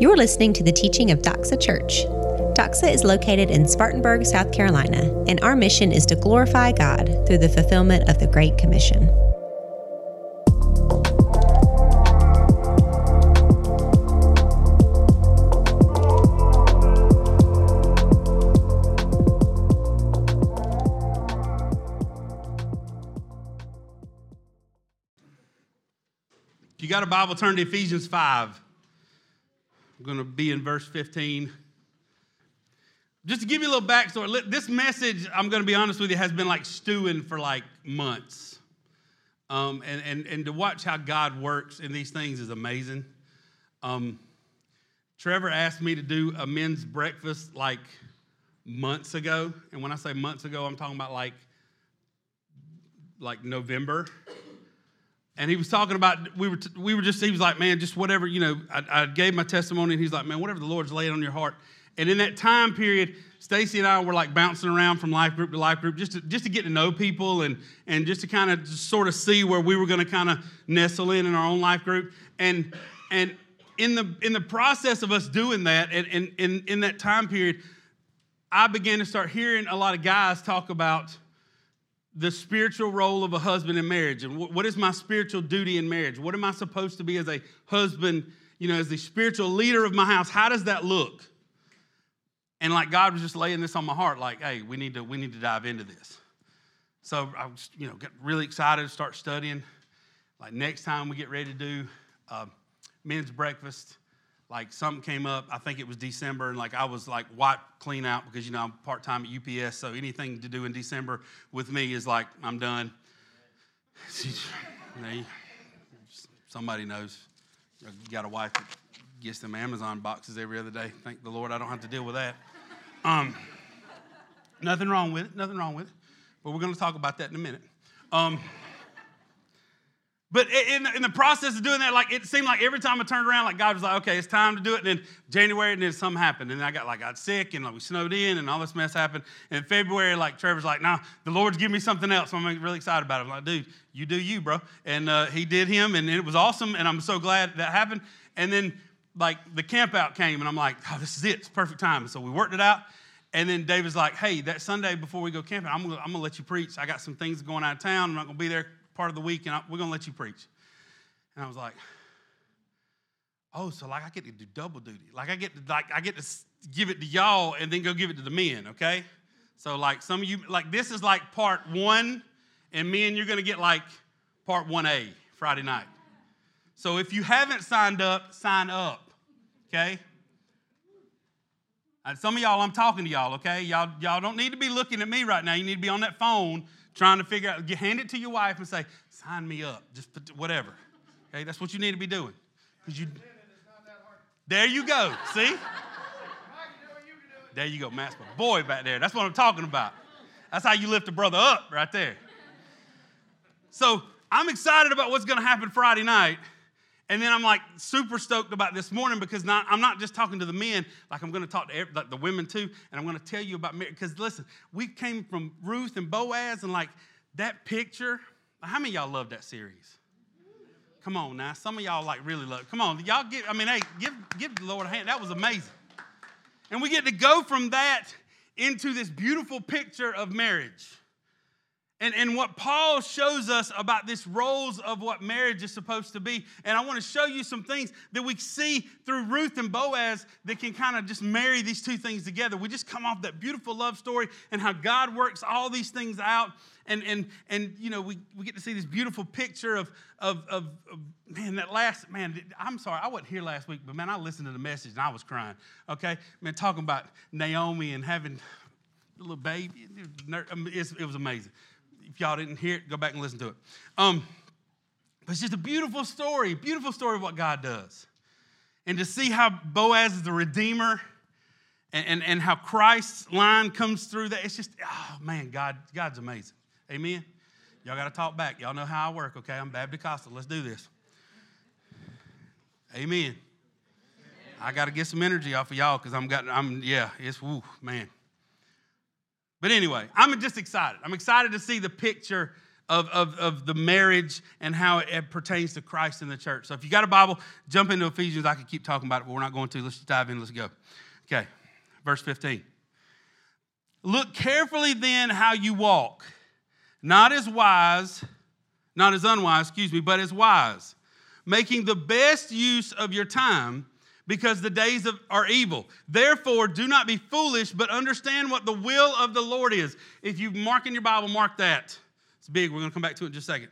You're listening to the teaching of Doxa Church. Doxa is located in Spartanburg, South Carolina, and our mission is to glorify God through the fulfillment of the Great Commission. If you got a Bible, turn to Ephesians 5. I'm going to be in verse 15. Just to give you a little backstory, this message, I'm going to be honest with you, has been like stewing for like months. Um, and, and, and to watch how God works in these things is amazing. Um, Trevor asked me to do a men's breakfast like months ago. And when I say months ago, I'm talking about like, like November and he was talking about we were t- we were just he was like man just whatever you know I, I, gave my testimony and he's like man whatever the lord's laid on your heart. And in that time period stacy and i were like bouncing around from life group to life group just to, just to get to know people and and just to kind of sort of see where we were going to kind of nestle in in our own life group. And and in the in the process of us doing that and, and in that time period i began to start hearing a lot of guys talk about the spiritual role of a husband in marriage? And what is my spiritual duty in marriage? What am i supposed to be as a husband you know as the spiritual leader of my house? How does that look? And like god was just laying this on my heart like hey we need to we need to dive into this. So i was you know get really excited to start studying. Like next time we get ready to do uh, men's breakfast like something came up i think it was december and like i was like wiped clean out because you know i'm part-time at ups so anything to do in december with me is like i'm done. Somebody knows you got a wife that gets them amazon boxes every other day. Thank the lord i don't have to deal with that. Um, nothing wrong with it nothing wrong with it but we're going to talk about that in a minute. Um, but in, in the process of doing that, like it seemed like every time I turned around, like God was like, okay, it's time to do it. And then January, and then something happened. And I got like got sick and like we snowed in and all this mess happened. And February, like Trevor's like, nah, the Lord's giving me something else. I'm really excited about it. I'm like, dude, you do you, bro. And uh, he did him, and it was awesome. And I'm so glad that happened. And then like the camp out came, and I'm like, oh, this is it. It's perfect time. So we worked it out. And then David's like, hey, that Sunday before we go camping, I'm I'm gonna let you preach. I got some things going out of town. I'm not gonna be there part of the week, and I, we're gonna let you preach. And I was like, oh, so like I get to do double duty. Like I get to like I get to give it to y'all and then go give it to the men, okay? So like some of you like this is like part one, and men, you're gonna get like part 1A Friday night. So if you haven't signed up, sign up. Okay? And some of y'all, I'm talking to y'all, okay? Y'all, y'all don't need to be looking at me right now. You need to be on that phone trying to figure out, you hand it to your wife and say, sign me up, just whatever. Okay, that's what you need to be doing. Because you there you go. See? There you go, Matt's my boy back there. That's what I'm talking about. That's how you lift a brother up right there. So I'm excited about what's going to happen Friday night. And then I'm like super stoked about this morning because not, I'm not just talking to the men, like I'm going to talk to every, like the women too. And I'm going to tell you about marriage. Because listen, we came from Ruth and Boaz, and like that picture. How many y'all love that series? Come on now. Some of y'all like really love. Come on. Y'all give, I mean, hey, give, give the Lord a hand. That was amazing. And we get to go from that into this beautiful picture of marriage. And, and what Paul shows us about this roles of what marriage is supposed to be. And I want to show you some things that we see through Ruth and Boaz that can kind of just marry these two things together. We just come off that beautiful love story and how God works all these things out. And, and, and you know, we, we get to see this beautiful picture of, of, of, of, man, that last, man, I'm sorry, I wasn't here last week, but man, I listened to the message and I was crying, okay? Man, talking about Naomi and having a little baby, it was um, amazing y'all didn't hear it, go back and listen to it. Um, but it's just a beautiful story, beautiful story of what God does. And to see how Boaz is the redeemer and, and, and how Christ's line comes through that, it's just, oh man, God, God's amazing. Amen. Y'all got to talk back. Y'all know how I work, okay? I'm Baptist Costa. Let's do this. Amen. I got to get some energy off of y'all because I'm got I'm yeah, it's woo, man. But anyway, I'm just excited. I'm excited to see the picture of, of, of the marriage and how it pertains to Christ and the church. So if you got a Bible, jump into Ephesians. I could keep talking about it, but we're not going to. Let's dive in. Let's go. Okay, verse 15. Look carefully then how you walk, not as wise, not as unwise, excuse me, but as wise, making the best use of your time because the days of, are evil. Therefore, do not be foolish, but understand what the will of the Lord is. If you mark in your Bible, mark that. It's big. We're going to come back to it in just a second.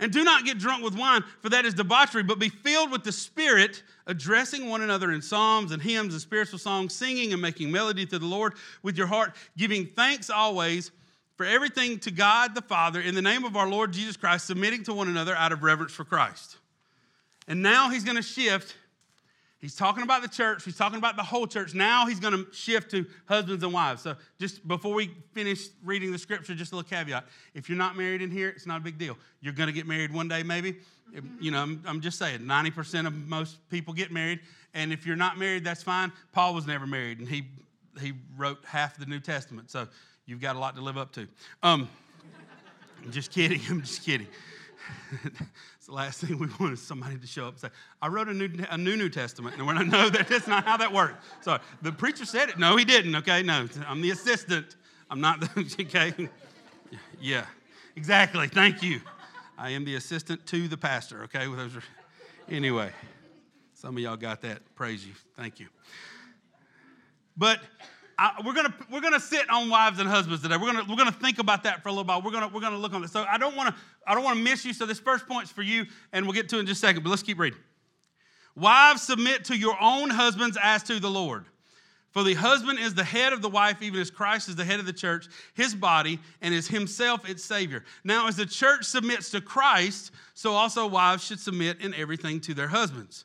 And do not get drunk with wine, for that is debauchery, but be filled with the Spirit, addressing one another in psalms and hymns and spiritual songs, singing and making melody to the Lord with your heart, giving thanks always for everything to God the Father in the name of our Lord Jesus Christ, submitting to one another out of reverence for Christ. And now he's going to shift He's talking about the church, he's talking about the whole church. Now he's going to shift to husbands and wives. So, just before we finish reading the scripture, just a little caveat. If you're not married in here, it's not a big deal. You're going to get married one day, maybe. You know, I'm, I'm just saying, 90% of most people get married. And if you're not married, that's fine. Paul was never married, and he, he wrote half the New Testament. So, you've got a lot to live up to. Um, I'm just kidding. I'm just kidding. the last thing we want is somebody to show up and say, I wrote a new, a new New Testament. And we're not, no, that's not how that works. So the preacher said it. No, he didn't. Okay, no, I'm the assistant. I'm not the, okay? Yeah, exactly. Thank you. I am the assistant to the pastor, okay? Those are, anyway, some of y'all got that. Praise you. Thank you. But I, we're gonna we're gonna sit on wives and husbands today. We're gonna we're gonna think about that for a little while. We're gonna we're gonna look on this. So I don't want to I don't want to miss you. So this first point's for you, and we'll get to it in just a second. But let's keep reading. Wives, submit to your own husbands as to the Lord. For the husband is the head of the wife, even as Christ is the head of the church, his body, and is himself its Savior. Now, as the church submits to Christ, so also wives should submit in everything to their husbands.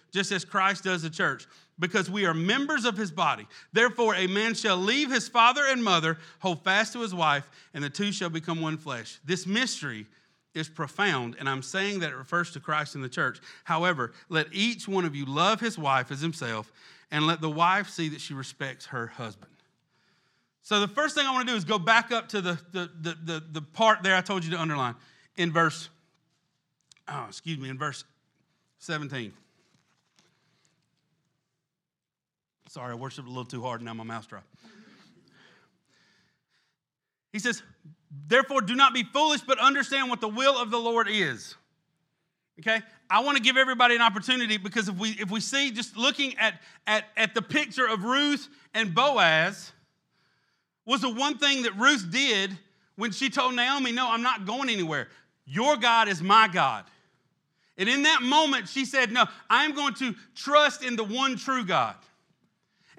just as Christ does the church because we are members of his body. Therefore, a man shall leave his father and mother, hold fast to his wife, and the two shall become one flesh. This mystery is profound, and I'm saying that it refers to Christ and the church. However, let each one of you love his wife as himself, and let the wife see that she respects her husband. So, the first thing I want to do is go back up to the, the, the, the, the part there I told you to underline in verse, oh, excuse me, in verse 17. Sorry, I worshiped a little too hard and now my mouth's dry. He says, Therefore, do not be foolish, but understand what the will of the Lord is. Okay? I want to give everybody an opportunity because if we if we see just looking at, at, at the picture of Ruth and Boaz, was the one thing that Ruth did when she told Naomi, No, I'm not going anywhere. Your God is my God. And in that moment, she said, No, I'm going to trust in the one true God.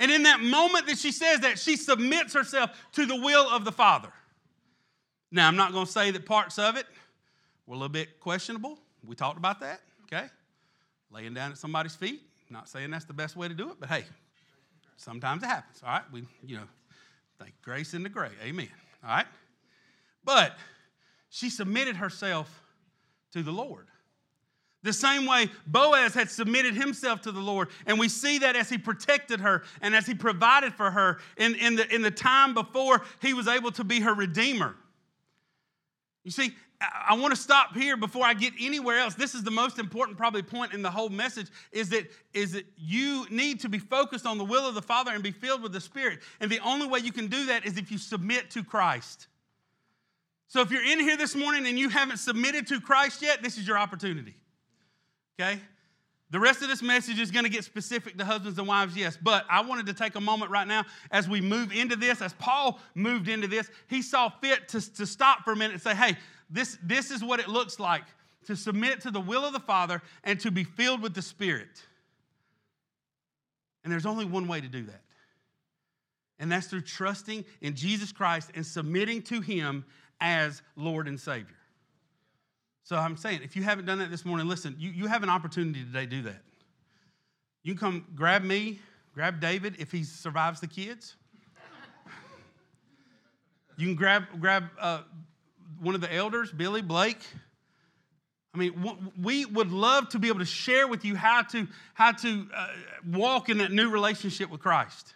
And in that moment that she says that, she submits herself to the will of the Father. Now, I'm not going to say that parts of it were a little bit questionable. We talked about that, okay? Laying down at somebody's feet. Not saying that's the best way to do it, but hey, sometimes it happens, all right? We, you know, thank grace in the gray. Amen. All right? But she submitted herself to the Lord. The same way Boaz had submitted himself to the Lord. And we see that as he protected her and as he provided for her in, in, the, in the time before he was able to be her redeemer. You see, I want to stop here before I get anywhere else. This is the most important probably point in the whole message is that is that you need to be focused on the will of the Father and be filled with the Spirit. And the only way you can do that is if you submit to Christ. So if you're in here this morning and you haven't submitted to Christ yet, this is your opportunity. Okay? The rest of this message is going to get specific to husbands and wives, yes. But I wanted to take a moment right now as we move into this, as Paul moved into this, he saw fit to, to stop for a minute and say, hey, this, this is what it looks like to submit to the will of the Father and to be filled with the Spirit. And there's only one way to do that. And that's through trusting in Jesus Christ and submitting to Him as Lord and Savior. So I'm saying, if you haven't done that this morning, listen, you, you have an opportunity today to do that. You can come grab me, grab David if he survives the kids. You can grab, grab uh, one of the elders, Billy, Blake. I mean, we would love to be able to share with you how to, how to uh, walk in that new relationship with Christ.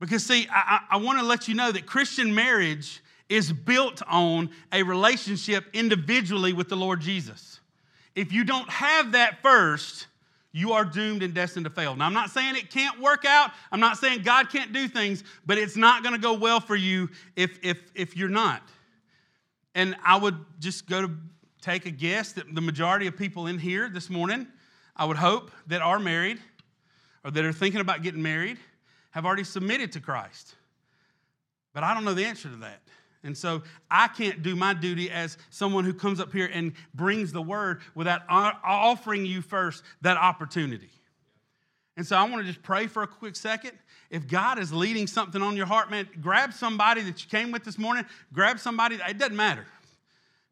Because, see, I, I want to let you know that Christian marriage is built on a relationship individually with the Lord Jesus. If you don't have that first, you are doomed and destined to fail. Now, I'm not saying it can't work out. I'm not saying God can't do things, but it's not going to go well for you if, if, if you're not. And I would just go to take a guess that the majority of people in here this morning, I would hope that are married or that are thinking about getting married have already submitted to Christ. But I don't know the answer to that. And so I can't do my duty as someone who comes up here and brings the word without offering you first that opportunity. And so I want to just pray for a quick second. If God is leading something on your heart, man, grab somebody that you came with this morning, grab somebody, it doesn't matter.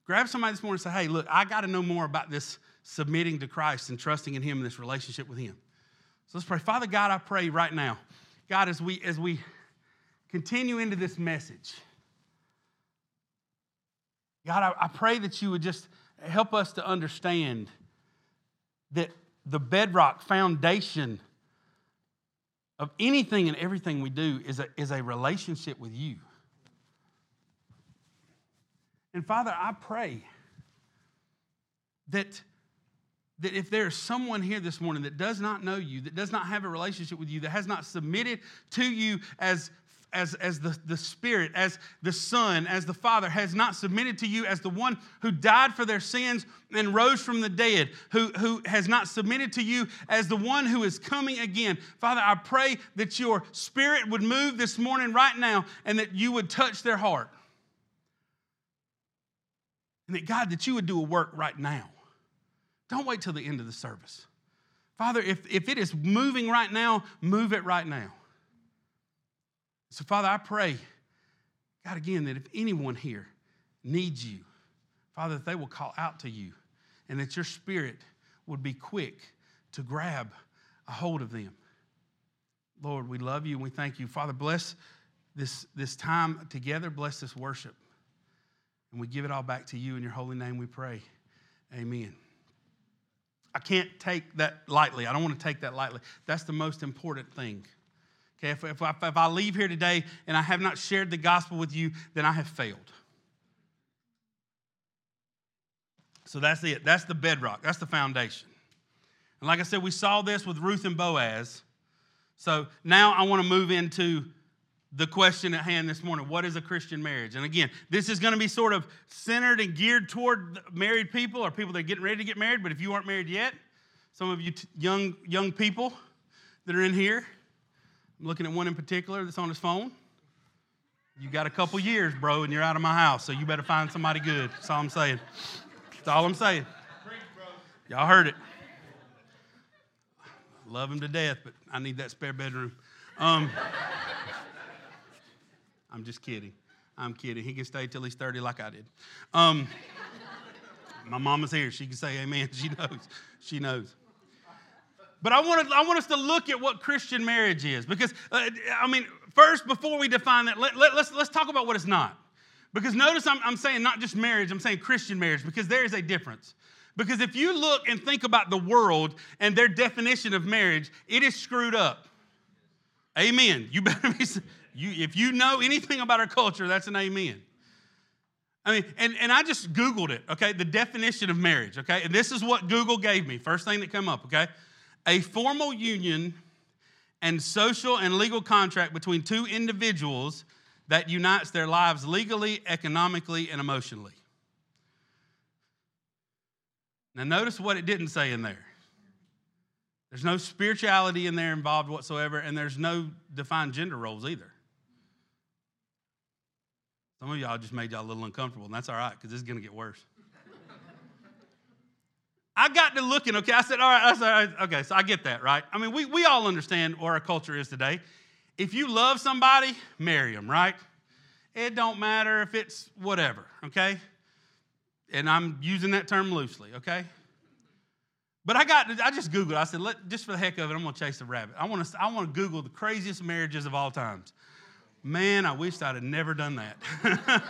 Grab somebody this morning and say, hey, look, I got to know more about this submitting to Christ and trusting in Him and this relationship with Him. So let's pray. Father God, I pray right now God, as we as we continue into this message, God, I, I pray that you would just help us to understand that the bedrock foundation of anything and everything we do is a, is a relationship with you. And Father, I pray that that if there is someone here this morning that does not know you, that does not have a relationship with you, that has not submitted to you as as, as the, the Spirit, as the Son, as the Father, has not submitted to you as the one who died for their sins and rose from the dead, who, who has not submitted to you as the one who is coming again. Father, I pray that your Spirit would move this morning right now and that you would touch their heart. And that, God, that you would do a work right now. Don't wait till the end of the service. Father, if, if it is moving right now, move it right now. So, Father, I pray, God, again, that if anyone here needs you, Father, that they will call out to you and that your spirit would be quick to grab a hold of them. Lord, we love you and we thank you. Father, bless this, this time together, bless this worship. And we give it all back to you in your holy name we pray. Amen. I can't take that lightly. I don't want to take that lightly. That's the most important thing. Okay, if, if, I, if I leave here today and I have not shared the gospel with you, then I have failed. So that's it. That's the bedrock. That's the foundation. And like I said, we saw this with Ruth and Boaz. So now I want to move into the question at hand this morning what is a Christian marriage? And again, this is going to be sort of centered and geared toward married people or people that are getting ready to get married. But if you aren't married yet, some of you t- young, young people that are in here, I'm looking at one in particular that's on his phone. You got a couple years, bro, and you're out of my house, so you better find somebody good. That's all I'm saying. That's all I'm saying. Y'all heard it. Love him to death, but I need that spare bedroom. Um, I'm just kidding. I'm kidding. He can stay till he's 30 like I did. Um, my mama's here. She can say amen. She knows. She knows. But I want, to, I want us to look at what Christian marriage is because, uh, I mean, first, before we define that, let, let, let's, let's talk about what it's not. Because notice I'm, I'm saying not just marriage, I'm saying Christian marriage because there is a difference. Because if you look and think about the world and their definition of marriage, it is screwed up. Amen. You better be. You, if you know anything about our culture, that's an amen. I mean, and, and I just Googled it, okay? The definition of marriage, okay? And this is what Google gave me. First thing that came up, okay? A formal union and social and legal contract between two individuals that unites their lives legally, economically, and emotionally. Now, notice what it didn't say in there. There's no spirituality in there involved whatsoever, and there's no defined gender roles either. Some of y'all just made y'all a little uncomfortable, and that's all right because this is going to get worse. I got to looking, okay, I said, all right, all right, okay, so I get that, right? I mean, we, we all understand where our culture is today. If you love somebody, marry them, right? It don't matter if it's whatever, okay? And I'm using that term loosely, okay? But I got, I just Googled. I said, Let, just for the heck of it, I'm gonna chase a rabbit. I want to, I want to Google the craziest marriages of all times. Man, I wished I'd have never done that.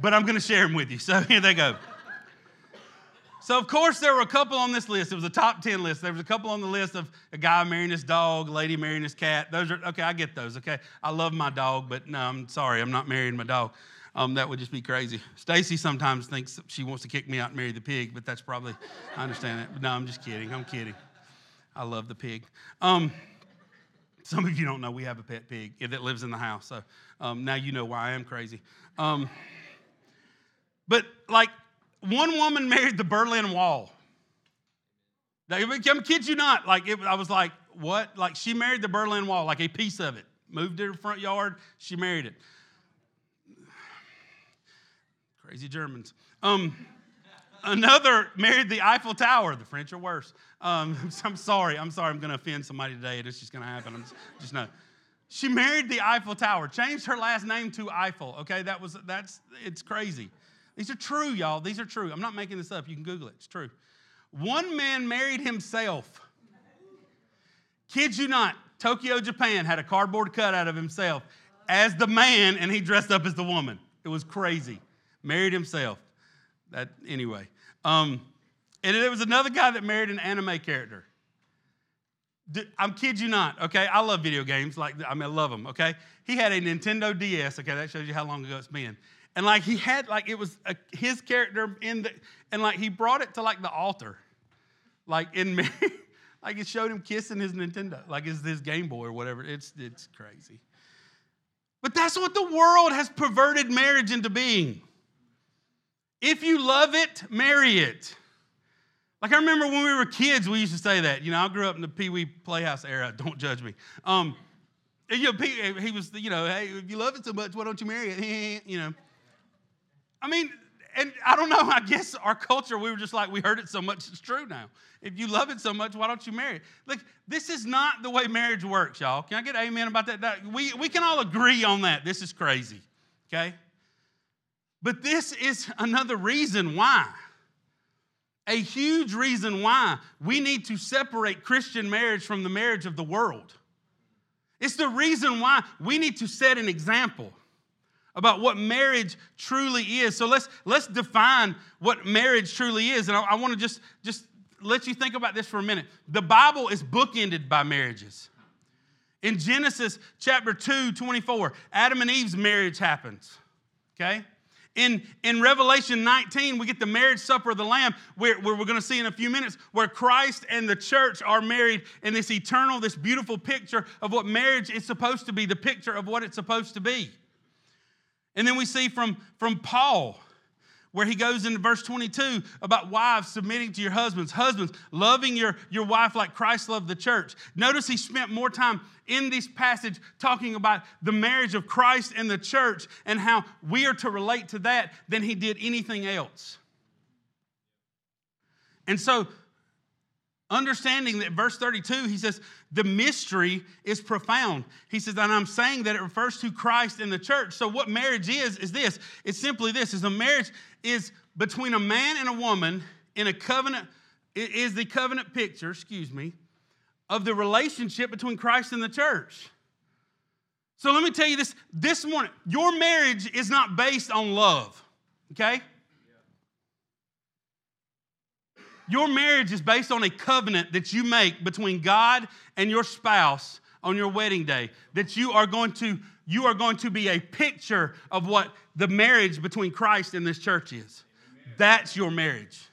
but I'm gonna share them with you. So here they go. So, of course, there were a couple on this list. It was a top 10 list. There was a couple on the list of a guy marrying his dog, lady marrying his cat. Those are, okay, I get those, okay? I love my dog, but no, I'm sorry, I'm not marrying my dog. Um, that would just be crazy. Stacy sometimes thinks she wants to kick me out and marry the pig, but that's probably, I understand that. But no, I'm just kidding. I'm kidding. I love the pig. Um, some of you don't know we have a pet pig that lives in the house. So um, now you know why I am crazy. Um, but like, one woman married the Berlin Wall. I'm kid you not. Like it, I was like, what? Like she married the Berlin Wall, like a piece of it. Moved to her front yard. She married it. Crazy Germans. Um, another married the Eiffel Tower. The French are worse. Um, I'm sorry. I'm sorry. I'm going to offend somebody today. It's just going to happen. I'm just, just. She married the Eiffel Tower. Changed her last name to Eiffel. Okay, that was that's it's crazy. These are true, y'all. These are true. I'm not making this up. You can Google it. It's true. One man married himself. Kid you not, Tokyo, Japan had a cardboard cutout of himself as the man, and he dressed up as the woman. It was crazy. Married himself. That anyway. Um, and there was another guy that married an anime character. I'm kid you not, okay? I love video games. Like, I mean, I love them, okay? He had a Nintendo DS, okay? That shows you how long ago it's been and like he had like it was a, his character in the and like he brought it to like the altar. Like in me like it showed him kissing his nintendo like his, his game boy or whatever. It's it's crazy. But that's what the world has perverted marriage into being. If you love it marry it. Like i remember when we were kids we used to say that. You know i grew up in the pee-wee playhouse era don't judge me. Um, you know, he was, you know, hey, if you love it so much, why don't you marry it? you know, I mean, and I don't know, I guess our culture, we were just like, we heard it so much, it's true now. If you love it so much, why don't you marry? Like, this is not the way marriage works, y'all. Can I get amen about that? that we, we can all agree on that. This is crazy, okay? But this is another reason why. A huge reason why we need to separate Christian marriage from the marriage of the world. It's the reason why we need to set an example about what marriage truly is. So let's let's define what marriage truly is. And I, I want to just just let you think about this for a minute. The Bible is bookended by marriages. In Genesis chapter 2, 24, Adam and Eve's marriage happens. Okay? In, in Revelation 19, we get the marriage supper of the Lamb, where, where we're going to see in a few minutes, where Christ and the church are married in this eternal, this beautiful picture of what marriage is supposed to be, the picture of what it's supposed to be. And then we see from, from Paul, where he goes into verse 22 about wives submitting to your husbands, husbands loving your, your wife like Christ loved the church. Notice he spent more time in this passage talking about the marriage of Christ and the church and how we are to relate to that than he did anything else. And so Understanding that verse 32, he says, the mystery is profound. He says, and I'm saying that it refers to Christ and the church. So, what marriage is, is this it's simply this is a marriage is between a man and a woman in a covenant, it is the covenant picture, excuse me, of the relationship between Christ and the church. So, let me tell you this this morning your marriage is not based on love, okay? Your marriage is based on a covenant that you make between God and your spouse on your wedding day. That you are going to you are going to be a picture of what the marriage between Christ and this church is. That's your marriage.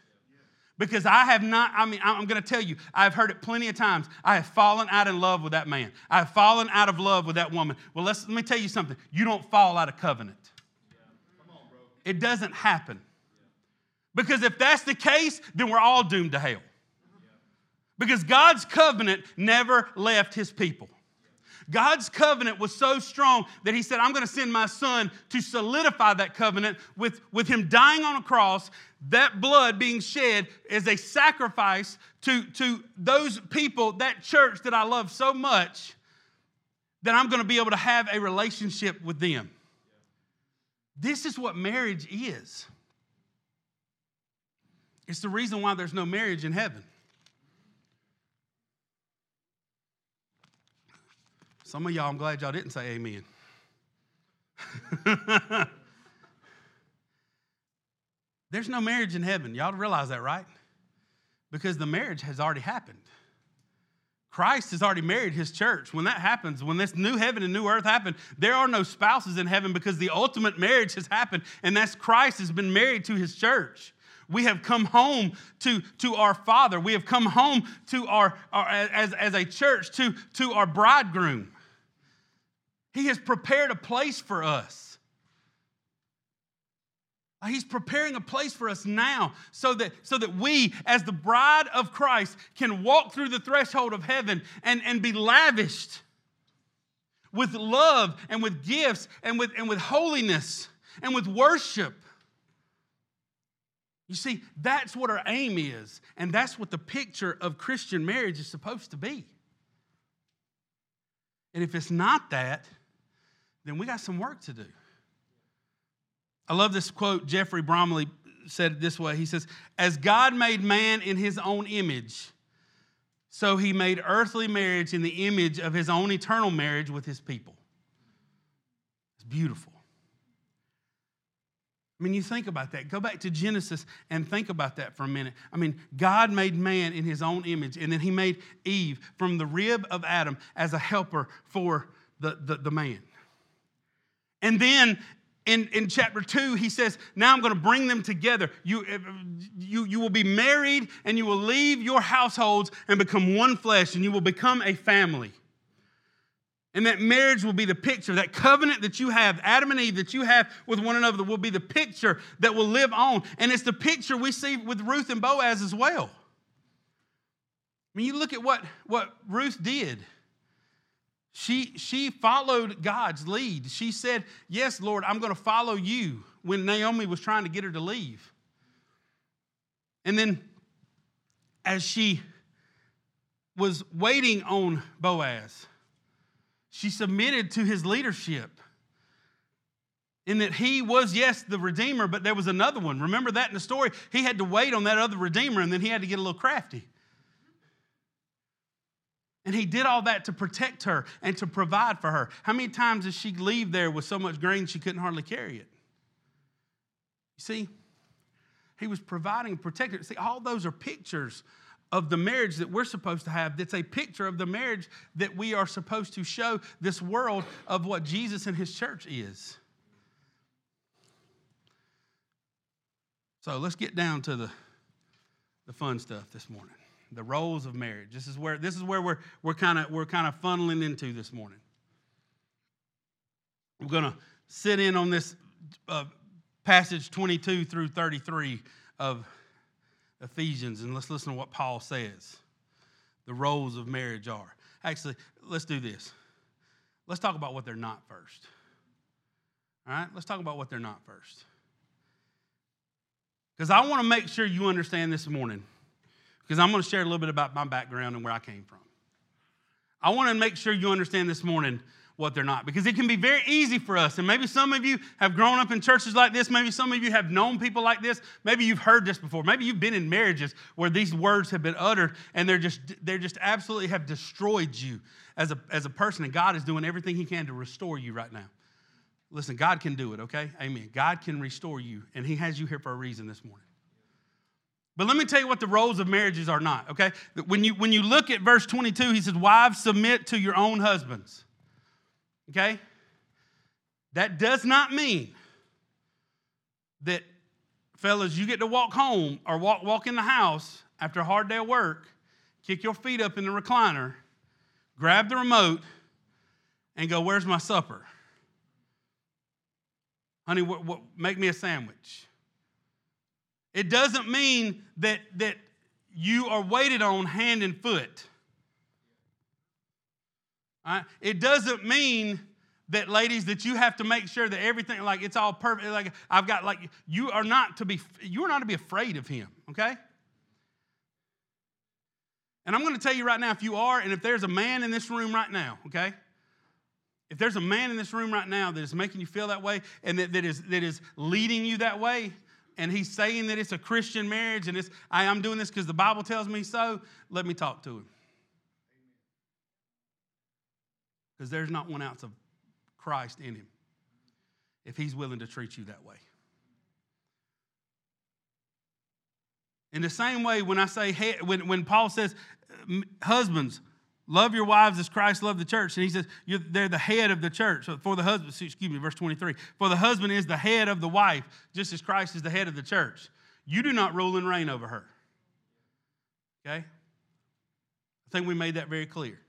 Because I have not, I mean, I'm going to tell you, I've heard it plenty of times. I have fallen out in love with that man. I have fallen out of love with that woman. Well, let me tell you something. You don't fall out of covenant. Yeah. On, it doesn't happen. Because if that's the case, then we're all doomed to hell. Because God's covenant never left his people. God's covenant was so strong that he said, I'm going to send my son to solidify that covenant with, with him dying on a cross, that blood being shed as a sacrifice to, to those people, that church that I love so much, that I'm going to be able to have a relationship with them. This is what marriage is. It's the reason why there's no marriage in heaven. Some of y'all, I'm glad y'all didn't say amen. There's no marriage in heaven. Y'all realize that, right? Because the marriage has already happened. Christ has already married his church. When that happens, when this new heaven and new earth happen, there are no spouses in heaven because the ultimate marriage has happened, and that's Christ has been married to his church. We have come home to, to our Father. We have come home to our, our as, as a church to, to our bridegroom. He has prepared a place for us. He's preparing a place for us now so that, so that we, as the bride of Christ, can walk through the threshold of heaven and, and be lavished with love and with gifts and with, and with holiness and with worship. You see, that's what our aim is, and that's what the picture of Christian marriage is supposed to be. And if it's not that, then we got some work to do. I love this quote Geoffrey Bromiley said it this way. He says, As God made man in his own image, so he made earthly marriage in the image of his own eternal marriage with his people. It's beautiful. I mean, you think about that. Go back to Genesis and think about that for a minute. I mean, God made man in his own image, and then he made Eve from the rib of Adam as a helper for the, the, the man. And then in, in chapter 2, he says, Now I'm going to bring them together. You, you, you will be married and you will leave your households and become one flesh and you will become a family. And that marriage will be the picture, that covenant that you have, Adam and Eve, that you have with one another, will be the picture that will live on. And it's the picture we see with Ruth and Boaz as well. I mean, you look at what, what Ruth did. She, she followed God's lead. She said, Yes, Lord, I'm going to follow you when Naomi was trying to get her to leave. And then, as she was waiting on Boaz, she submitted to his leadership. In that he was, yes, the Redeemer, but there was another one. Remember that in the story? He had to wait on that other Redeemer, and then he had to get a little crafty. And he did all that to protect her and to provide for her. How many times did she leave there with so much grain she couldn't hardly carry it? You see, he was providing protecting. See, all those are pictures of the marriage that we're supposed to have. That's a picture of the marriage that we are supposed to show this world of what Jesus and his church is. So let's get down to the, the fun stuff this morning the roles of marriage. This is where, this is where we're, we're kind of we're kind of funneling into this morning. We're to sit in on this uh, passage 22 through 33 of Ephesians, and let's listen to what Paul says the roles of marriage are. Actually, let's do this. Let's talk about what they're not first. All right, let's talk about what they're not first. Because I want to make sure you understand this morning because I'm going to share a little bit about my background and where I came from. I want to make sure you understand this morning what they're not. Because it can be very easy for us. And maybe some of you have grown up in churches like this. Maybe some of you have known people like this. Maybe you've heard this before. Maybe you've been in marriages where these words have been uttered and they're just they're just absolutely have destroyed you as a as a person. And god is doing everything he can to restore you right now. Listen god can do it okay? Amen. God can restore you. And he has you here for a reason this morning. But let me tell you what the roles of marriages are not, okay? When you, when you look at verse 22, he says, Wives, submit to your own husbands, okay? That does not mean that, fellas, you get to walk home or walk, walk in the house after a hard day of work, kick your feet up in the recliner, grab the remote, and go, Where's my supper? Honey, what, what, make me a sandwich. It doesn't mean that, that you are waited on hand and foot. Right? It doesn't mean that ladies that you have to make sure that everything like it's all perfect like i've got like you are not to be you are not to be afraid of him okay and i'm going to tell you right now if you are and if there's a man in this room right now okay if there's a man in this room right now that is making you feel that way and that, that is that is leading you that way and he's saying that it's a Christian marriage and it's, I, I'm doing this because the Bible tells me so, let me talk to him. Because there's not one ounce of Christ in him if he's willing to treat you that way. In the same way, when I say, when, when Paul says, husbands, love your wives as Christ loved the church, and he says, they're the head of the church. For the husband, excuse me, verse 23, for the husband is the head of the wife, just as Christ is the head of the church. You do not rule and reign over her. Okay? I think we made that very clear.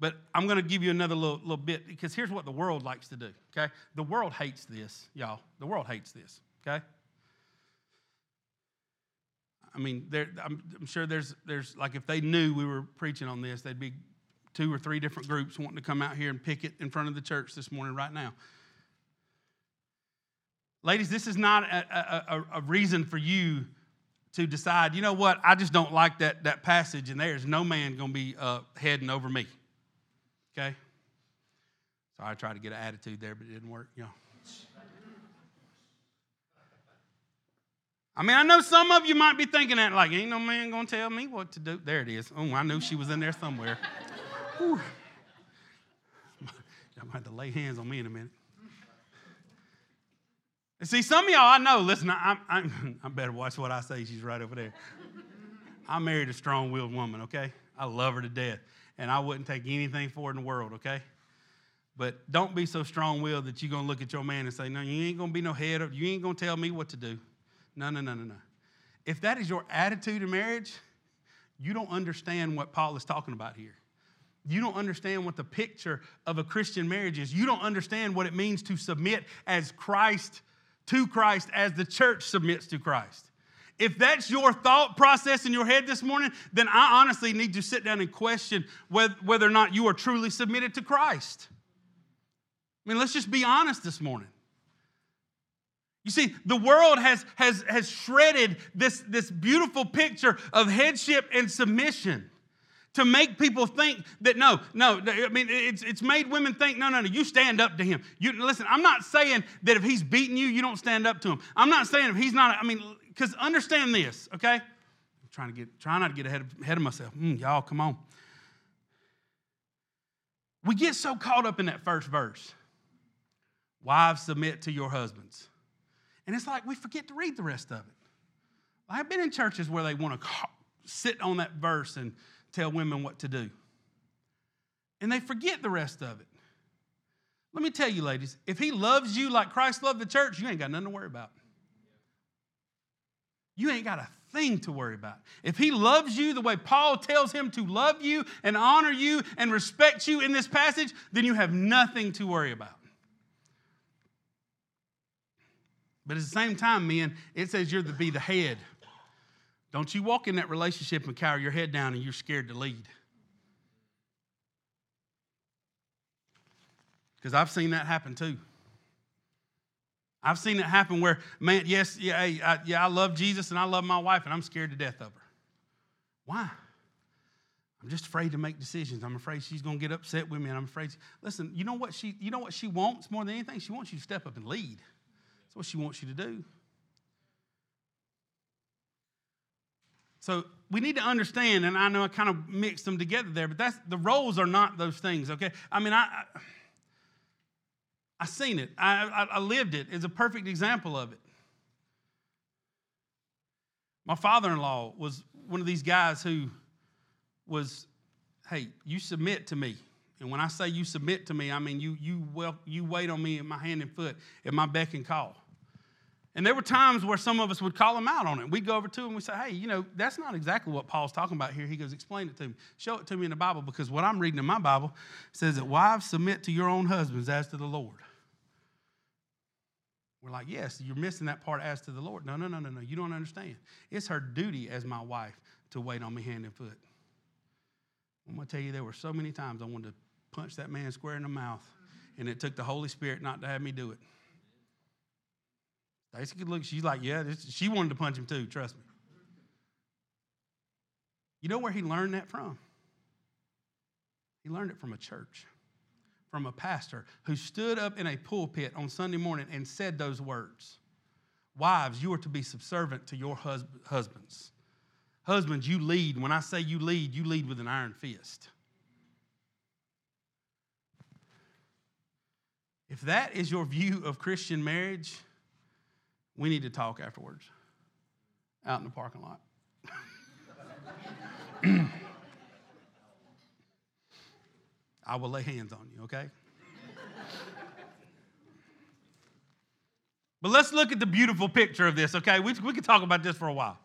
But I'm going to give you another little, little bit because here's what the world likes to do. Okay? The world hates this, y'all. The world hates this. Okay? I mean, I'm, I'm, sure there's, there's, like, if they knew we were preaching on this, they'd be two or three different groups wanting to come out here and picket in front of the church this morning, right now. Ladies, this is not a, a, a reason for you to decide, you know what, I just don't like that, that passage, and there's no man going to be uh, heading over me. Okay? Sorry, I tried to get an attitude there, but it didn't work. You know. I mean, I know some of you might be thinking that, like, ain't no man gonna tell me what to do. There it is. Oh, I knew she was in there somewhere. Y'all might have to lay hands on me in a minute. And see, some of y'all I know, listen, I, I, I better watch what I say. She's right over there. I married a strong willed woman, okay? I love her to death. And I wouldn't take anything for it in the world, okay? But don't be so strong willed that you're going to look at your man and say, No, you ain't going to be no head of, you ain't going to tell me what to do. No, no, no, no, no. If that is your attitude in marriage, you don't understand what Paul is talking about here. You don't understand what the picture of a Christian marriage is. You don't understand what it means to submit as Christ to Christ as the church submits to Christ. If that's your thought process in your head this morning, then I honestly need to sit down and question whether, or not you are truly submitted to Christ. I mean, let's just be honest this morning. You see, the world has, has, has shredded this, this beautiful picture of headship and submission to make people think that no, no, I mean, it's, it's made women think, no, no, no, you stand up to him. You Listen, I'm not saying that if he's beating you, you don't stand up to him. I'm not saying if he's not, I mean, because understand this, okay? I'm trying to get, trying not to get ahead of, ahead of myself. Mm, y'all, come on. We get so caught up in that first verse. Wives, submit to your husbands. And it's like we forget to read the rest of it. I've been in churches where they want to sit on that verse and tell women what to do. And they forget the rest of it. Let me tell you, ladies, if he loves you like Christ loved the church, you ain't got nothing to worry about. You ain't got a thing to worry about. If he loves you the way Paul tells him to love you and honor you and respect you in this passage, then you have nothing to worry about. But at the same time, men, it says you're to be the head. Don't you walk in that relationship and cower your head down and you're scared to lead. Because I've seen that happen too. I've seen it happen where, man, yes, yeah, I, yeah, I love Jesus and I love my wife and I'm scared to death of her. Why? I'm just afraid to make decisions. I'm afraid she's going to get upset with me, and I'm afraid. She, listen, you know what she, you know what she wants more than anything? She wants you to step up and lead. That's what she wants you to do. So we need to understand, and I know I kind of mixed them together there, but that's the roles are not those things, okay? I mean, I, I I seen it. I, I, I lived it. It's a perfect example of it. My father-in-law was one of these guys who was, hey, you submit to me. And when I say you submit to me, I mean you you well you wait on me in my hand and foot at my beck and call. And there were times where some of us would call him out on it. We'd go over to him and we say, hey, you know, that's not exactly what Paul's talking about here. He goes, explain it to me. Show it to me in the Bible because what I'm reading in my Bible says that wives submit to your own husbands as to the Lord. We're like, yes, you're missing that part as to the Lord. No, no, no, no, no. You don't understand. It's her duty as my wife to wait on me hand and foot. I'm going to tell you, there were so many times I wanted to punch that man square in the mouth, and it took the Holy Spirit not to have me do it. Stacy look, she's like, yeah, she wanted to punch him too, trust me. You know where he learned that from? He learned it from a church, from a pastor who stood up in a pulpit on Sunday morning and said those words Wives, you are to be subservient to your hus- husbands. Husbands, you lead. When I say you lead, you lead with an iron fist. If that is your view of Christian marriage, we need to talk afterwards out in the parking lot. I will lay hands on you, okay? but let's look at the beautiful picture of this, okay? We, we could talk about this for a while.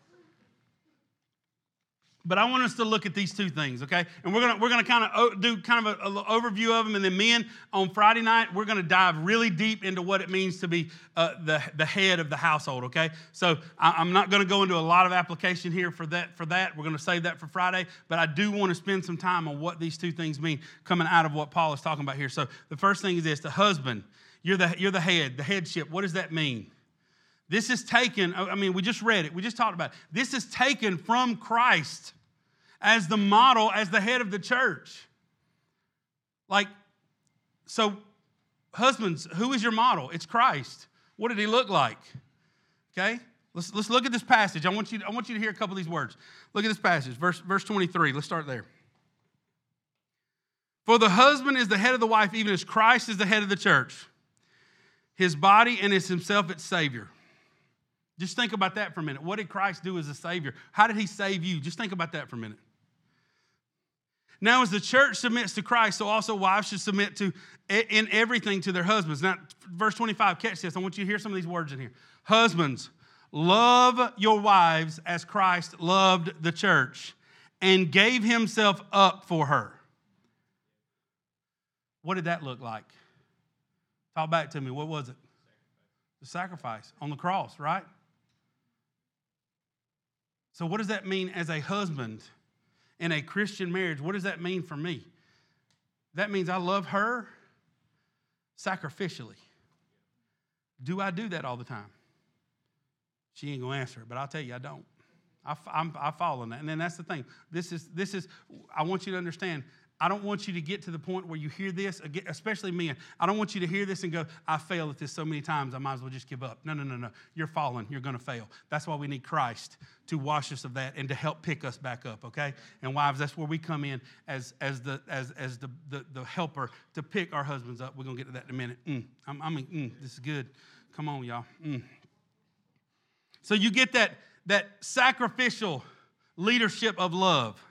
But I want us to look at these two things, okay? And we're gonna we're gonna kind of do kind of an overview of them, and then men on Friday night we're gonna dive really deep into what it means to be uh, the the head of the household, okay? So I, am not gonna go into a lot of application here for that for that. We're gonna save that for Friday, but I do want to spend some time on what these two things mean coming out of what Paul is talking about here. So the first thing is this: the husband, you're the you're the head, the headship. What does that mean? This is taken, I mean, we just read it, we just talked about it. This is taken from Christ as the model, as the head of the church. Like, so, husbands, who is your model? It's Christ. What did he look like? Okay? Let's, let's look at this passage. I want, you, I want you to hear a couple of these words. Look at this passage, verse, verse 23. Let's start there. For the husband is the head of the wife, even as Christ is the head of the church, his body and is himself its Savior. Just think about that for a minute. What did Christ do as a Savior? How did He save you? Just think about that for a minute. Now, as the church submits to Christ, so also wives should submit to in everything to their husbands. Now, verse 25, catch this. I want you to hear some of these words in here. Husbands, love your wives as Christ loved the church and gave himself up for her. What did that look like? Talk back to me. What was it? The sacrifice on the cross, right? So, what does that mean as a husband in a Christian marriage? What does that mean for me? That means I love her sacrificially. Do I do that all the time? She ain't gonna answer but I'll tell you, I don't. I, I'm, I fall in that. And then that's the thing. This is, this is, I want you to understand I don't want you to get to the point where you hear this, especially men. I don't want you to hear this and go, I failed at this so many times, I might as well just give up. No, no, no, no. You're falling. You're going to fail. That's why we need Christ to wash us of that and to help pick us back up, okay? And wives, that's where we come in as, as, the, as, as the, the, the helper to pick our husbands up. We're going to get to that in a minute. Mm, I'm, I mean, mm, this is good. Come on, y'all. Mm. So you get that, that sacrificial leadership of love.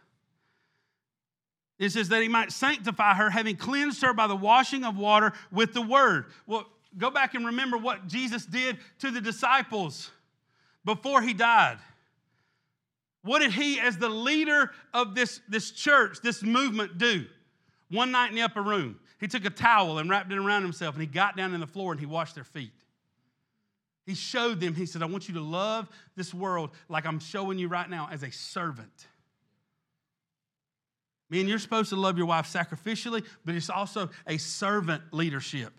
It says that he might sanctify her, having cleansed her by the washing of water with the word. Well, go back and remember what Jesus did to the disciples before he died. What did he, as the leader of this, this church, this movement, do? One night in the upper room, he took a towel and wrapped it around himself and he got down on the floor and he washed their feet. He showed them, he said, I want you to love this world like I'm showing you right now as a servant. Man, you're supposed to love your wife sacrificially, but it's also a servant leadership.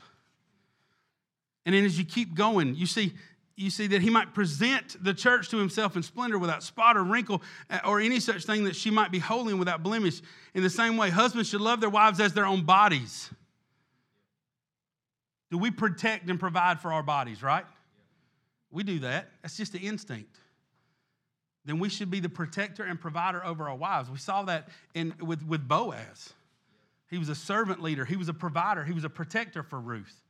And then as you keep going, you see, you see that he might present the church to himself in splendor without spot or wrinkle uh, or any such thing that she might be holy and without blemish. In the same way, husbands should love their wives as their own bodies. Do we protect and provide for our bodies, right? We do that. That's just the instinct then we should be the protector and provider over our wives. We saw that in, with, with Boaz. He was a servant leader, he was a provider, he was a protector for Ruth.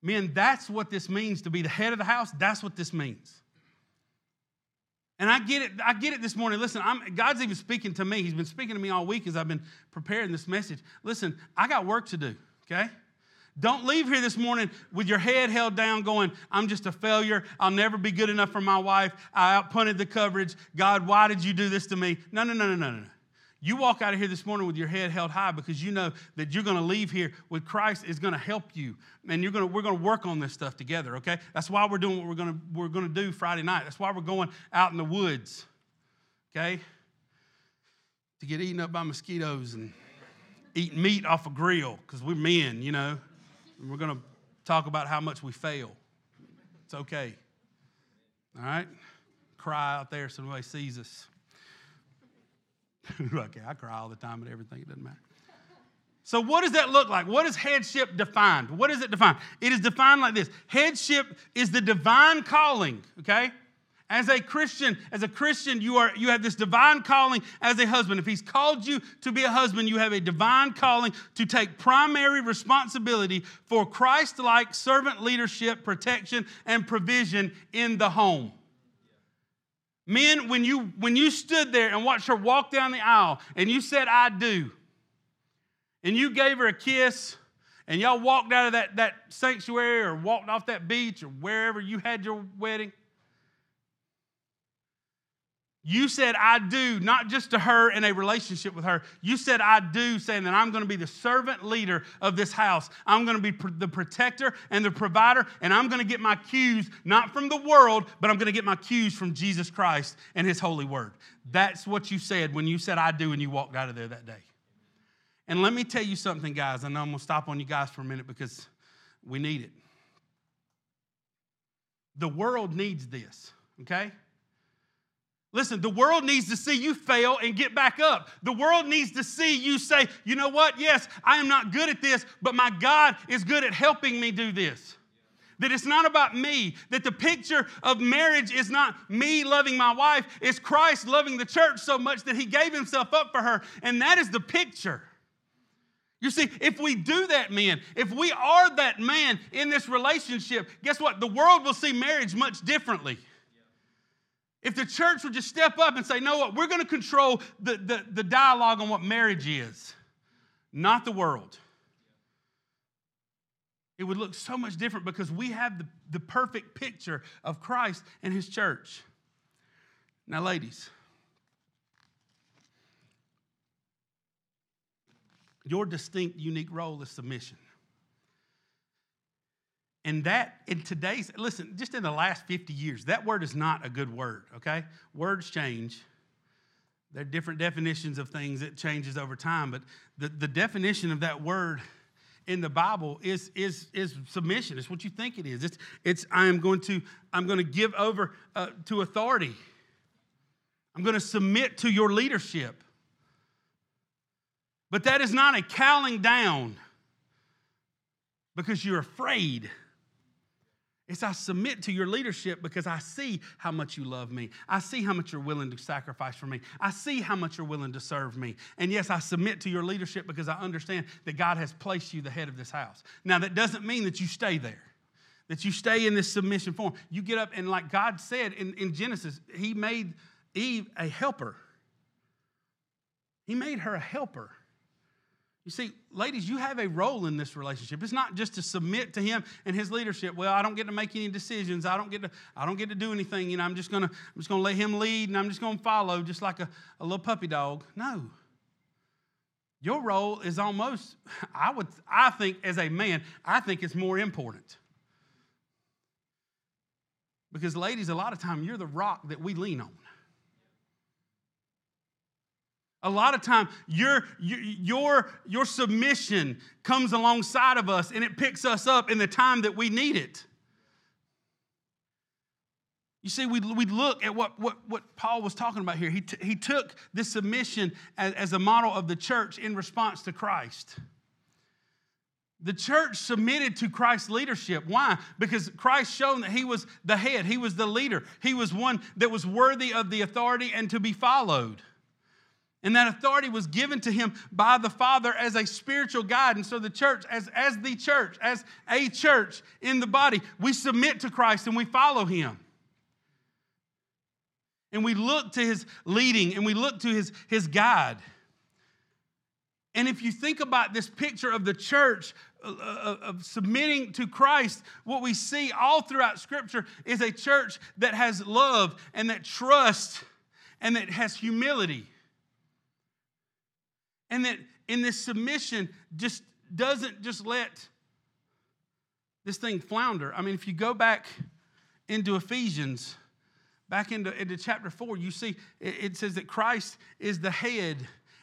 Men, that's what this means to be the head of the house. That's what this means. And I get it, I get it this morning. Listen, I'm, God's even speaking to me. He's been speaking to me all week as I've been preparing this message. Listen, I got work to do, okay? Don't leave here this morning with your head held down, going, I'm just a failure. I'll never be good enough for my wife. I outpunted the coverage. God, why did you do this to me? No, no, no, no, no, no. You walk out of here this morning with your head held high because you know that you're going to leave here with Christ is going to help you, and you're going to we're going to work on this stuff together. Okay, that's why we're doing what we're going to we're going to do Friday night. That's why we're going out in the woods. Okay, to get eaten up by mosquitoes and eat meat off a grill because we're men, you know. And we're going to talk about how much we fail. It's okay. All right? Cry out there so nobody sees us. okay, I cry all the time at everything. It doesn't matter. So, what does that look like? What is headship defined? What is it defined? It is defined like this Headship is the divine calling, okay? As a Christian, as a Christian, you are you have this divine calling as a husband. If he's called you to be a husband, you have a divine calling to take primary responsibility for Christ-like servant leadership, protection, and provision in the home. Men, when you when you stood there and watched her walk down the aisle and you said, I do, and you gave her a kiss, and y'all walked out of that, that sanctuary or walked off that beach or wherever you had your wedding, you said, I do, not just to her in a relationship with her. You said, I do, saying that I'm going to be the servant leader of this house. I'm going to be the protector and the provider, and I'm going to get my cues not from the world, but I'm going to get my cues from Jesus Christ and His holy word. That's what you said when you said, I do, and you walked out of there that day. And let me tell you something, guys. I know I'm going to stop on you guys for a minute because we need it. The world needs this, okay? Listen, the world needs to see you fail and get back up. The world needs to see you say, you know what? Yes, I am not good at this, but my God is good at helping me do this. That it's not about me, that the picture of marriage is not me loving my wife, it's Christ loving the church so much that he gave himself up for her. And that is the picture. You see, if we do that, man, if we are that man in this relationship, guess what? The world will see marriage much differently. If the church would just step up and say, no, what, we're going to control the, the, the dialogue on what marriage is, not the world. It would look so much different because we have the, the perfect picture of Christ and his church. Now, ladies, your distinct, unique role is submission. And that in today's, listen, just in the last 50 years, that word is not a good word, okay? Words change. There are different definitions of things that changes over time, but the, the definition of that word in the Bible is, is, is submission. It's what you think it is. It's, it's I am going to, I'm going to give over uh, to authority. I'm going to submit to your leadership. But that is not a cowling down because you're afraid it's I submit to your leadership because I see how much you love me. I see how much you're willing to sacrifice for me. I see how much you're willing to serve me. And yes, I submit to your leadership because I understand that God has placed you the head of this house. Now, that doesn't mean that you stay there, that you stay in this submission form. You get up and, like God said in, in Genesis, He made Eve a helper. He made her a helper. You see, ladies, you have a role in this relationship. It's not just to submit to him and his leadership. Well, I don't get to make any decisions. I don't get to, I don't get to do anything. You know, I'm just gonna, I'm just gonna let him lead and I'm just gonna follow just like a, a little puppy dog. No. Your role is almost, I would, I think as a man, I think it's more important. Because ladies, a lot of time you're the rock that we lean on. A lot of time, your, your, your submission comes alongside of us and it picks us up in the time that we need it. You see, we, we look at what, what, what Paul was talking about here. He, t- he took this submission as, as a model of the church in response to Christ. The church submitted to Christ's leadership. Why? Because Christ showed that he was the head, he was the leader, he was one that was worthy of the authority and to be followed. And that authority was given to him by the Father as a spiritual guide. And so the church, as, as the church, as a church in the body, we submit to Christ and we follow him. And we look to his leading and we look to his, his guide. And if you think about this picture of the church uh, uh, of submitting to Christ, what we see all throughout Scripture is a church that has love and that trusts and that has humility and that in this submission just doesn't just let this thing flounder. I mean, if you go back into Ephesians, back into, into chapter 4, you see it, it says that Christ is the head,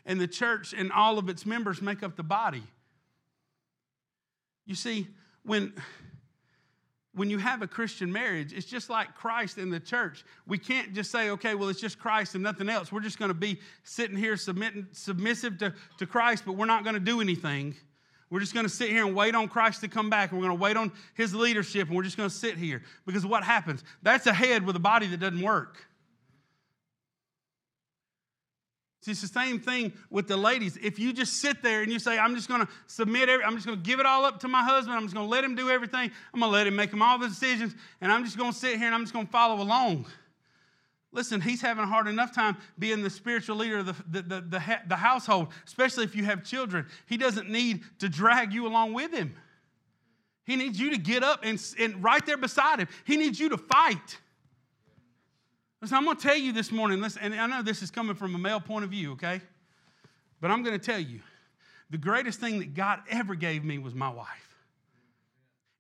and the church and all of its members make up the body. You see, when when you have a Christian marriage, it's just like Christ in the church. We can't just say, okay, well, it's just Christ and nothing else. We're just going to be sitting here submitting, submissive to, to Christ, but we're not going to do anything. We're just going to sit here and wait on Christ to come back, and we're going to wait on his leadership, and we're just going to sit here. Because what happens? That's a head with a body that doesn't work. See, it's the same thing with the ladies. If you just sit there and you say, I'm just going to submit, every, I'm just going to give it all up to my husband, I'm just going to let him do everything, I'm going to let him make him all the decisions, and I'm just going to sit here and I'm just going to follow along. Listen, he's having a hard enough time being the spiritual leader of the, the, the, the, the household, especially if you have children. He doesn't need to drag you along with him. He needs you to get up and, and right there beside him. He needs you to fight. Listen, I'm going to tell you this morning, listen, and I know this is coming from a male point of view, okay? But I'm going to tell you the greatest thing that God ever gave me was my wife.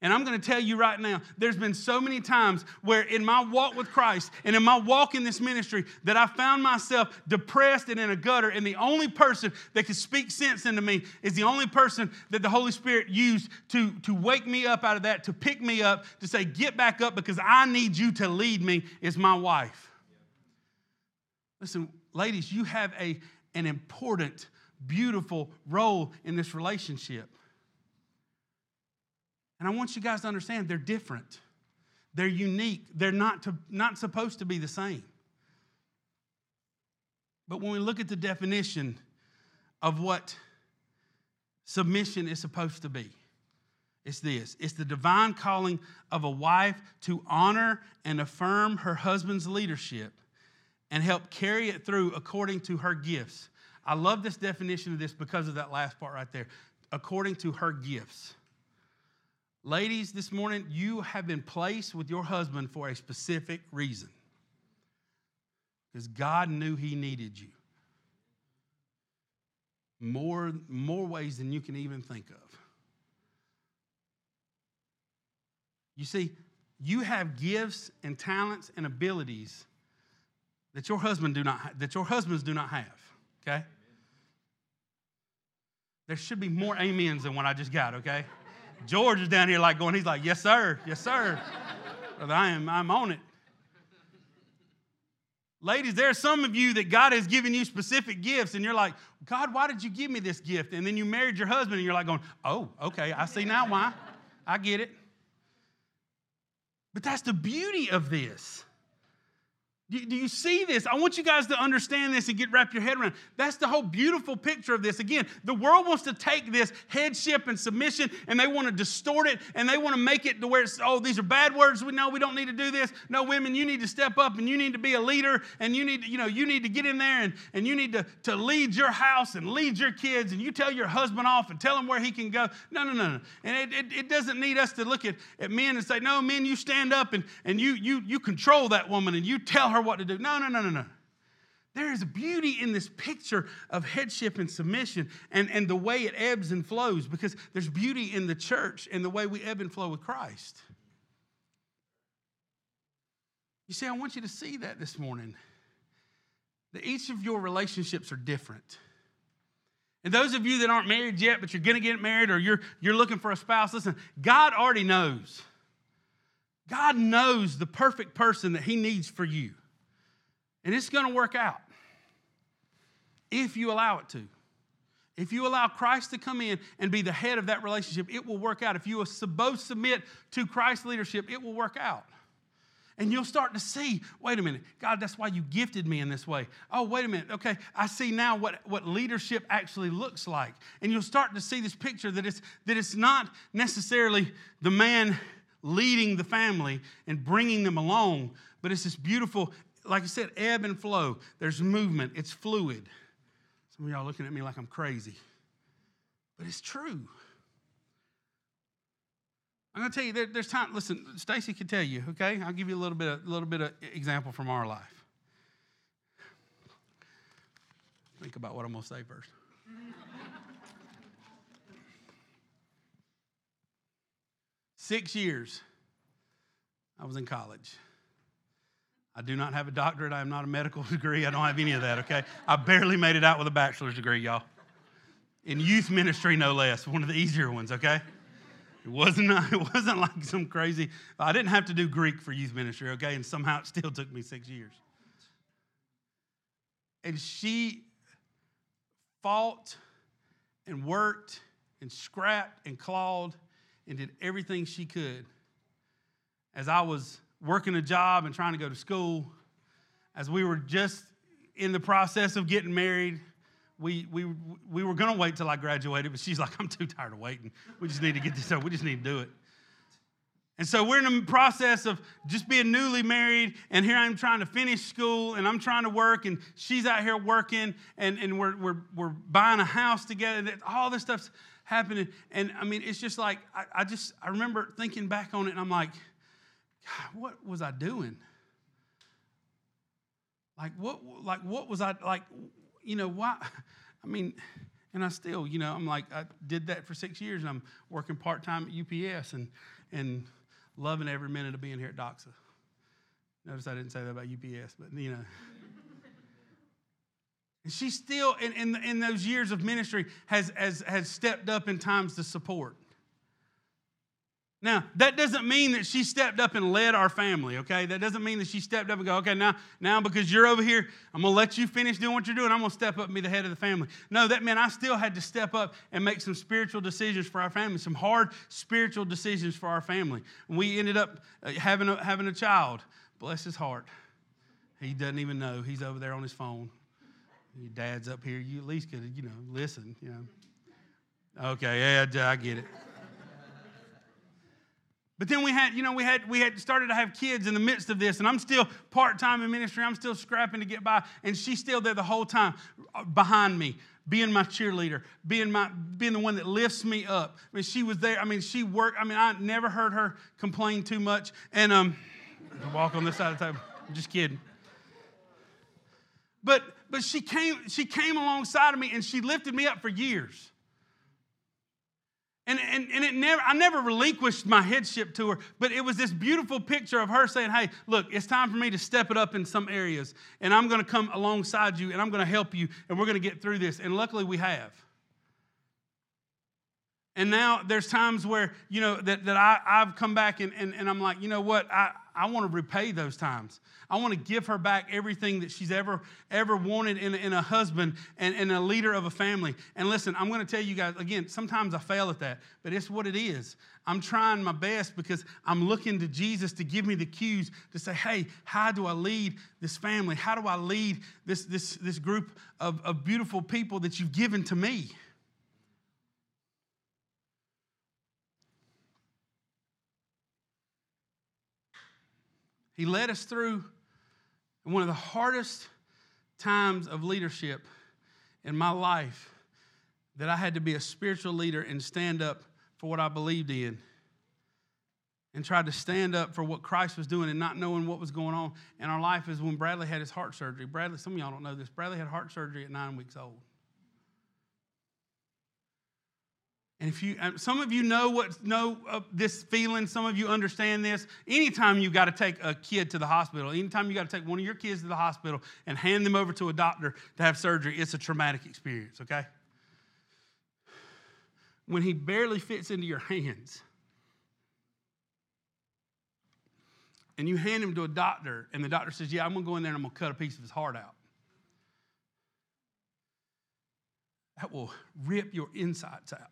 And I'm going to tell you right now, there's been so many times where in my walk with Christ and in my walk in this ministry that I found myself depressed and in a gutter. And the only person that could speak sense into me is the only person that the Holy Spirit used to, to wake me up out of that, to pick me up, to say, Get back up because I need you to lead me, is my wife. Listen, ladies, you have a, an important, beautiful role in this relationship. And I want you guys to understand they're different. They're unique. They're not, to, not supposed to be the same. But when we look at the definition of what submission is supposed to be, it's this it's the divine calling of a wife to honor and affirm her husband's leadership and help carry it through according to her gifts. I love this definition of this because of that last part right there. According to her gifts. Ladies, this morning, you have been placed with your husband for a specific reason. Because God knew he needed you. More, more ways than you can even think of. You see, you have gifts and talents and abilities that your husband do not that your husbands do not have. Okay? There should be more amens than what I just got, okay? George is down here like going, he's like, yes, sir, yes, sir. Brother, I am, I'm on it. Ladies, there are some of you that God has given you specific gifts, and you're like, God, why did you give me this gift? And then you married your husband, and you're like going, oh, okay, I see now why. I get it. But that's the beauty of this. Do you see this? I want you guys to understand this and get wrap your head around. That's the whole beautiful picture of this. Again, the world wants to take this headship and submission and they want to distort it and they want to make it to where it's, oh, these are bad words. We know we don't need to do this. No, women, you need to step up and you need to be a leader and you need to, you know, you need to get in there and, and you need to, to lead your house and lead your kids and you tell your husband off and tell him where he can go. No, no, no, no. And it, it, it doesn't need us to look at, at men and say, no, men, you stand up and, and you, you, you control that woman and you tell her her what to do. No, no, no, no, no. There is beauty in this picture of headship and submission and, and the way it ebbs and flows because there's beauty in the church and the way we ebb and flow with Christ. You see, I want you to see that this morning. That each of your relationships are different. And those of you that aren't married yet, but you're going to get married or you're, you're looking for a spouse, listen, God already knows. God knows the perfect person that He needs for you. And it's going to work out if you allow it to. If you allow Christ to come in and be the head of that relationship, it will work out. If you both submit to Christ's leadership, it will work out. And you'll start to see, wait a minute, God, that's why you gifted me in this way. Oh, wait a minute, okay, I see now what, what leadership actually looks like. And you'll start to see this picture that it's, that it's not necessarily the man leading the family and bringing them along, but it's this beautiful like I said, ebb and flow. There's movement, it's fluid. Some of y'all looking at me like I'm crazy, but it's true. I'm going to tell you, there, there's time. Listen, Stacy can tell you. Okay, I'll give you a little bit, of, a little bit of example from our life. Think about what I'm going to say first. Six years, I was in college. I do not have a doctorate. I am not a medical degree. I don't have any of that, okay? I barely made it out with a bachelor's degree, y'all. In youth ministry, no less, one of the easier ones, okay? It wasn't, it wasn't like some crazy, I didn't have to do Greek for youth ministry, okay? And somehow it still took me six years. And she fought and worked and scrapped and clawed and did everything she could. As I was working a job and trying to go to school, as we were just in the process of getting married, we, we, we were going to wait till I graduated, but she's like, I'm too tired of waiting. We just need to get this over. We just need to do it. And so we're in the process of just being newly married, and here I'm trying to finish school, and I'm trying to work, and she's out here working, and, and we're, we're, we're buying a house together. All this stuff's happening. And I mean, it's just like, I, I just, I remember thinking back on it, and I'm like, what was I doing? Like, what, like, what was I, like, you know, why? I mean, and I still, you know, I'm like, I did that for six years and I'm working part time at UPS and, and loving every minute of being here at Doxa. Notice I didn't say that about UPS, but, you know. and she still, in, in, in those years of ministry, has, has, has stepped up in times to support. Now, that doesn't mean that she stepped up and led our family, okay? That doesn't mean that she stepped up and go, okay, now, now because you're over here, I'm gonna let you finish doing what you're doing. I'm gonna step up and be the head of the family. No, that meant I still had to step up and make some spiritual decisions for our family, some hard spiritual decisions for our family. We ended up uh, having a, having a child. Bless his heart. He doesn't even know. He's over there on his phone. Your dad's up here. You at least could, you know, listen, you know. Okay, yeah, I get it. But then we had, you know, we had we had started to have kids in the midst of this, and I'm still part-time in ministry. I'm still scrapping to get by, and she's still there the whole time uh, behind me, being my cheerleader, being my being the one that lifts me up. I mean, she was there. I mean, she worked. I mean, I never heard her complain too much. And um, walk on this side of the table. I'm just kidding. But but she came she came alongside of me and she lifted me up for years. And, and, and it never, I never relinquished my headship to her, but it was this beautiful picture of her saying, Hey, look, it's time for me to step it up in some areas, and I'm going to come alongside you, and I'm going to help you, and we're going to get through this. And luckily, we have. And now there's times where, you know, that, that I, I've come back and, and, and I'm like, you know what? I, I want to repay those times. I want to give her back everything that she's ever, ever wanted in, in a husband and, and a leader of a family. And listen, I'm going to tell you guys, again, sometimes I fail at that, but it's what it is. I'm trying my best because I'm looking to Jesus to give me the cues to say, hey, how do I lead this family? How do I lead this, this, this group of, of beautiful people that you've given to me? He led us through one of the hardest times of leadership in my life that I had to be a spiritual leader and stand up for what I believed in and tried to stand up for what Christ was doing and not knowing what was going on in our life is when Bradley had his heart surgery. Bradley, some of y'all don't know this, Bradley had heart surgery at nine weeks old. And if you, some of you know what know this feeling, some of you understand this. Anytime you've got to take a kid to the hospital, anytime you got to take one of your kids to the hospital and hand them over to a doctor to have surgery, it's a traumatic experience. Okay. When he barely fits into your hands, and you hand him to a doctor, and the doctor says, "Yeah, I'm gonna go in there and I'm gonna cut a piece of his heart out." That will rip your insides out.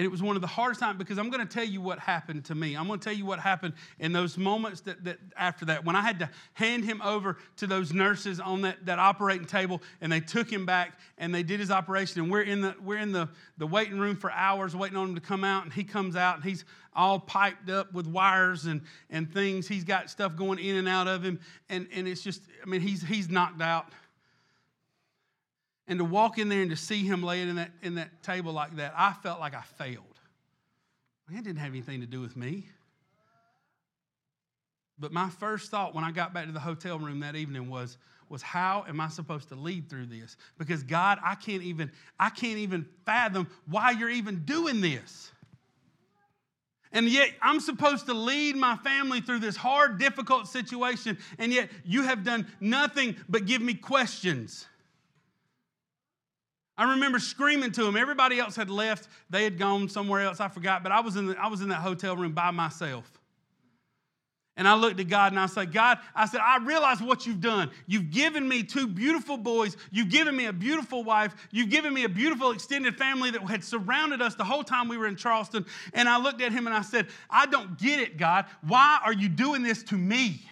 And it was one of the hardest times because I'm going to tell you what happened to me. I'm going to tell you what happened in those moments that, that after that, when I had to hand him over to those nurses on that, that operating table, and they took him back and they did his operation. And we're in the we're in the, the waiting room for hours waiting on him to come out, and he comes out and he's all piped up with wires and, and things. He's got stuff going in and out of him, and, and it's just, I mean, he's he's knocked out and to walk in there and to see him laying in that, in that table like that, I felt like I failed. It didn't have anything to do with me. But my first thought when I got back to the hotel room that evening was, was how am I supposed to lead through this? Because God, I can't even, I can't even fathom why you're even doing this. And yet, I'm supposed to lead my family through this hard, difficult situation, and yet you have done nothing but give me questions. I remember screaming to him. Everybody else had left. They had gone somewhere else. I forgot. But I was in, the, I was in that hotel room by myself. And I looked at God and I said, God, I said, I realize what you've done. You've given me two beautiful boys. You've given me a beautiful wife. You've given me a beautiful extended family that had surrounded us the whole time we were in Charleston. And I looked at him and I said, I don't get it, God. Why are you doing this to me?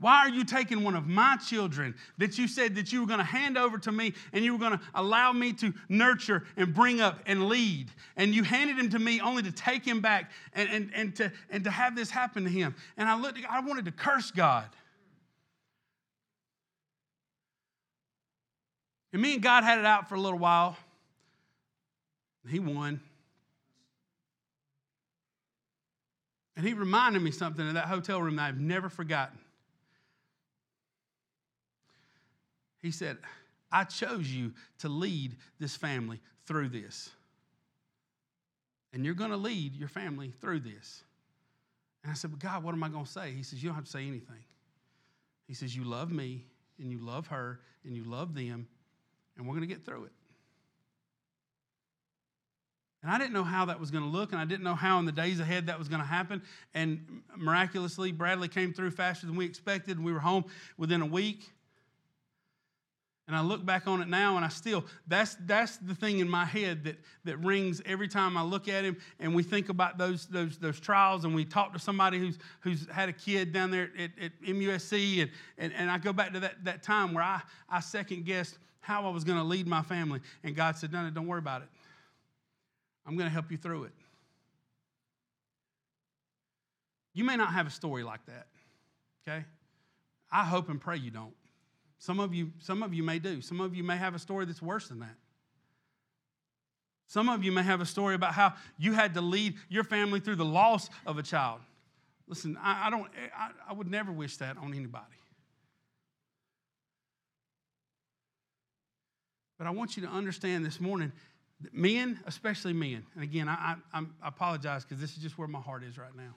Why are you taking one of my children that you said that you were going to hand over to me and you were going to allow me to nurture and bring up and lead? And you handed him to me only to take him back and, and, and, to, and to have this happen to him. And I looked, I wanted to curse God. And me and God had it out for a little while. He won. And he reminded me something in that hotel room that I've never forgotten. He said, I chose you to lead this family through this. And you're going to lead your family through this. And I said, But God, what am I going to say? He says, You don't have to say anything. He says, You love me, and you love her, and you love them, and we're going to get through it. And I didn't know how that was going to look, and I didn't know how in the days ahead that was going to happen. And miraculously, Bradley came through faster than we expected, and we were home within a week. And I look back on it now and I still, that's, that's the thing in my head that, that rings every time I look at him and we think about those, those, those trials and we talk to somebody who's, who's had a kid down there at, at MUSC and, and, and I go back to that, that time where I, I second guessed how I was going to lead my family. And God said, no, no, don't worry about it. I'm going to help you through it. You may not have a story like that, okay? I hope and pray you don't. Some of you, some of you may do. Some of you may have a story that's worse than that. Some of you may have a story about how you had to lead your family through the loss of a child. Listen, I, I don't, I, I would never wish that on anybody. But I want you to understand this morning that men, especially men, and again, I, I, I apologize because this is just where my heart is right now.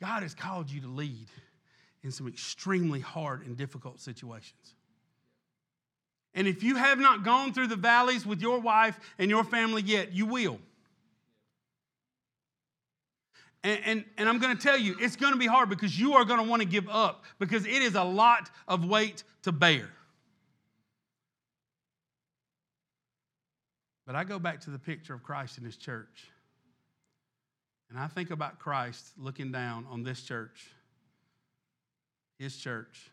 God has called you to lead in some extremely hard and difficult situations. And if you have not gone through the valleys with your wife and your family yet, you will. And, and, and I'm going to tell you, it's going to be hard because you are going to want to give up because it is a lot of weight to bear. But I go back to the picture of Christ in his church. And I think about Christ looking down on this church his church.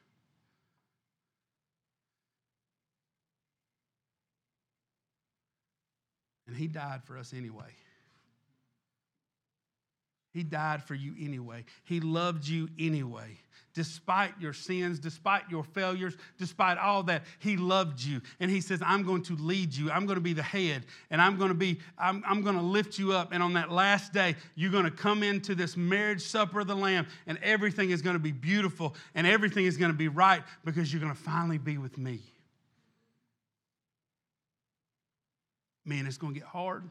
And he died for us anyway. He died for you anyway. He loved you anyway. Despite your sins, despite your failures, despite all that, He loved you. And He says, I'm going to lead you. I'm going to be the head. And I'm going to be, I'm, I'm going to lift you up. And on that last day, you're going to come into this marriage supper of the Lamb, and everything is going to be beautiful and everything is going to be right because you're going to finally be with me. Man, it's going to get hard.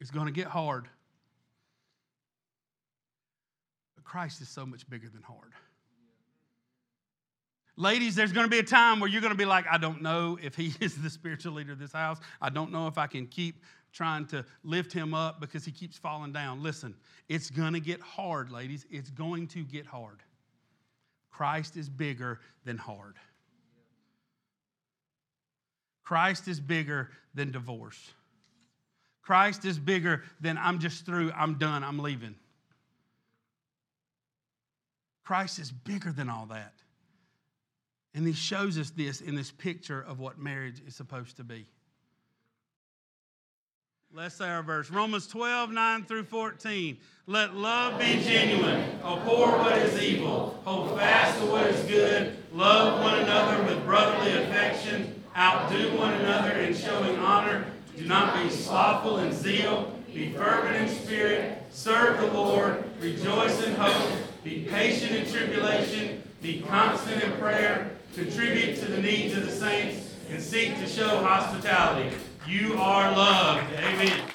It's going to get hard. Christ is so much bigger than hard. Ladies, there's going to be a time where you're going to be like, I don't know if he is the spiritual leader of this house. I don't know if I can keep trying to lift him up because he keeps falling down. Listen, it's going to get hard, ladies. It's going to get hard. Christ is bigger than hard. Christ is bigger than divorce. Christ is bigger than I'm just through, I'm done, I'm leaving. Christ is bigger than all that. And he shows us this in this picture of what marriage is supposed to be. Let's say our verse Romans 12, 9 through 14. Let love be genuine. Abhor what is evil. Hold fast to what is good. Love one another with brotherly affection. Outdo one another in showing honor. Do not be slothful in zeal. Be fervent in spirit. Serve the Lord. Rejoice in hope be patient in tribulation, be constant in prayer, contribute to the needs of the saints, and seek to show hospitality. You are loved. Amen.